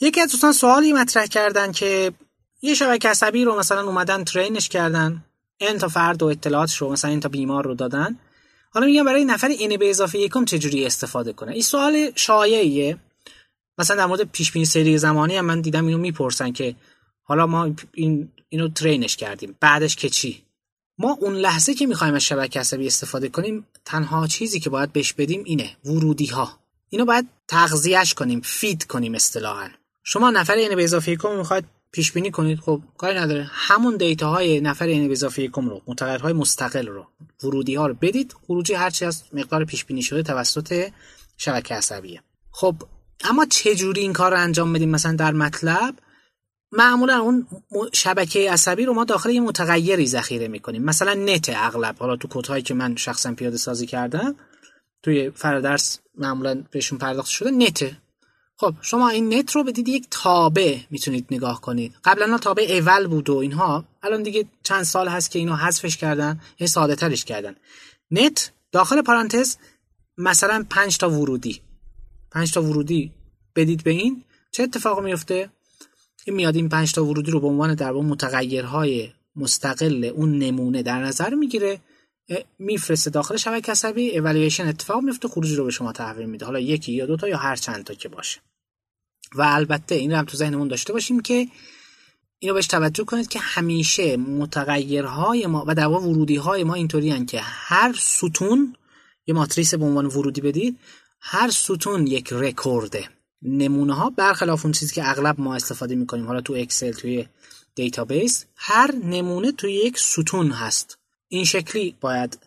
یکی از دوستان سوالی مطرح کردن که یه شبکه عصبی رو مثلا اومدن ترینش کردن. این تا فرد و اطلاعاتش رو مثلا این تا بیمار رو دادن. حالا میگم برای نفر این به اضافه یکم چجوری استفاده کنه؟ این سوال شایعیه. مثلا در مورد پیش بینی سری زمانی هم من دیدم اینو می‌پرسن که حالا ما این اینو ترینش کردیم. بعدش که چی؟ ما اون لحظه که می‌خوایم از شبکه عصبی استفاده کنیم تنها چیزی که باید بهش بدیم اینه ورودی ها اینو باید تغذیهش کنیم feed کنیم اصطلاحا. شما نفر n به اضافه یکم می‌خواید پیش بینی کنید. خب کاری نداره. همون دیتا های نفر n به اضافه یکم رو متغیرهای مستقل رو ورودی ها رو بدید. خروجی هرچی از مقدار پیش بینی شده توسط شبکه عصبیه. خب اما چه جوری این کار رو انجام بدیم؟ مثلا در MATLAB معمولا اون شبکه عصبی رو ما داخل یه متغیری ذخیره می‌کنیم. مثلا net اغلب. حالا تو کدهایی که من شخصا پیاده سازی کردم توی فردرس معمولا بهشون پرداخت شده نته خب شما این نت رو بدید یک تابع می‌تونید نگاه کنید. قبلا تابع اول بود و اینها. الان دیگه چند سال هست که اینو حذفش کردن یه ساده ترش کردن. نت داخل پرانتز مثلا 5 تا ورودی. 5 تا ورودی بدید به این. چه اتفاق میفته این میاد این 5 تا ورودی رو به عنوان در متغیرهای مستقل اون نمونه در نظر می‌گیره. میفرسته داخل شبکه عصبی اوالیویشن اتفاق میفته خروجی رو به شما تحویل میده. حالا یکی یا دوتا یا هر چند تا که باشه. و البته این رو هم تو ذهنمون داشته باشیم که اینو بهش توجه کنید که همیشه متغیرهای ما و در واقع ورودی های ما اینطوری که هر ستون یه ماتریس به عنوان ورودی بدید هر ستون یک رکورده. نمونه ها برخلاف اون چیزی که اغلب ما استفاده می‌کنیم حالا تو اکسل توی دیتابیس هر نمونه توی یک ستون هست. این شکلی باید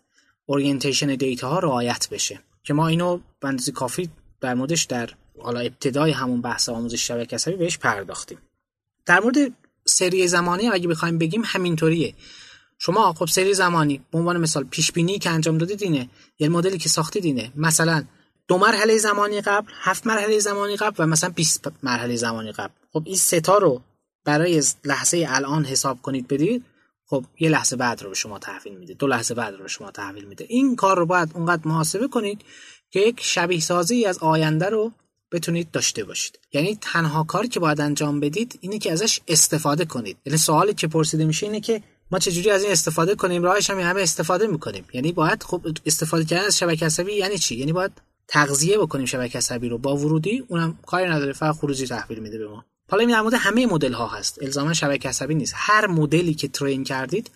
orientation دیتا ها رعایت بشه. که ما اینو به اندازه ی کافی در موردش در حالا ابتدای همون بحث آموزش شبکه عصبی بهش پرداختیم. در مورد سری زمانی اگه بخوایم بگیم همینطوریه. شما خب سری زمانی به عنوان مثال پیش بینی که انجام دادید اینه یه مدلی که ساختید اینه. مثلا دو مرحله زمانی قبل هفت مرحله زمانی قبل و مثلا 20 مرحله زمانی قبل. خب این سه تا رو برای لحظه الان حساب کنید بدید خب یه لحظه بعد رو به شما تحویل میده دو لحظه بعد رو به شما تحویل میده. این کار رو باید اونقدر محاسبه کنید که یک شبیه سازی از آینده رو بتونید داشته باشید. یعنی تنها کاری که باید انجام بدید اینه که ازش استفاده کنید. یعنی سوالی که پرسیده میشه اینه که ما چجوری از این استفاده کنیم؟ راهش هم همه استفاده می‌کنیم. یعنی باید خب استفاده کردن از شبکه عصبی یعنی چی؟ یعنی باید تغذیه بکنیم شبکه عصبی رو. با ورودی اونم کاری نداره فقط خروجی تحویل میده به ما. حالا این در مورد همه مدل ها هست. الزاما شبکه عصبی نیست. هر مدلی که ترین کردید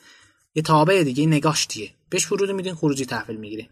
یه تابع دیگه نگاش دیه بهش ورود میدین خروجی تحویل می‌گیره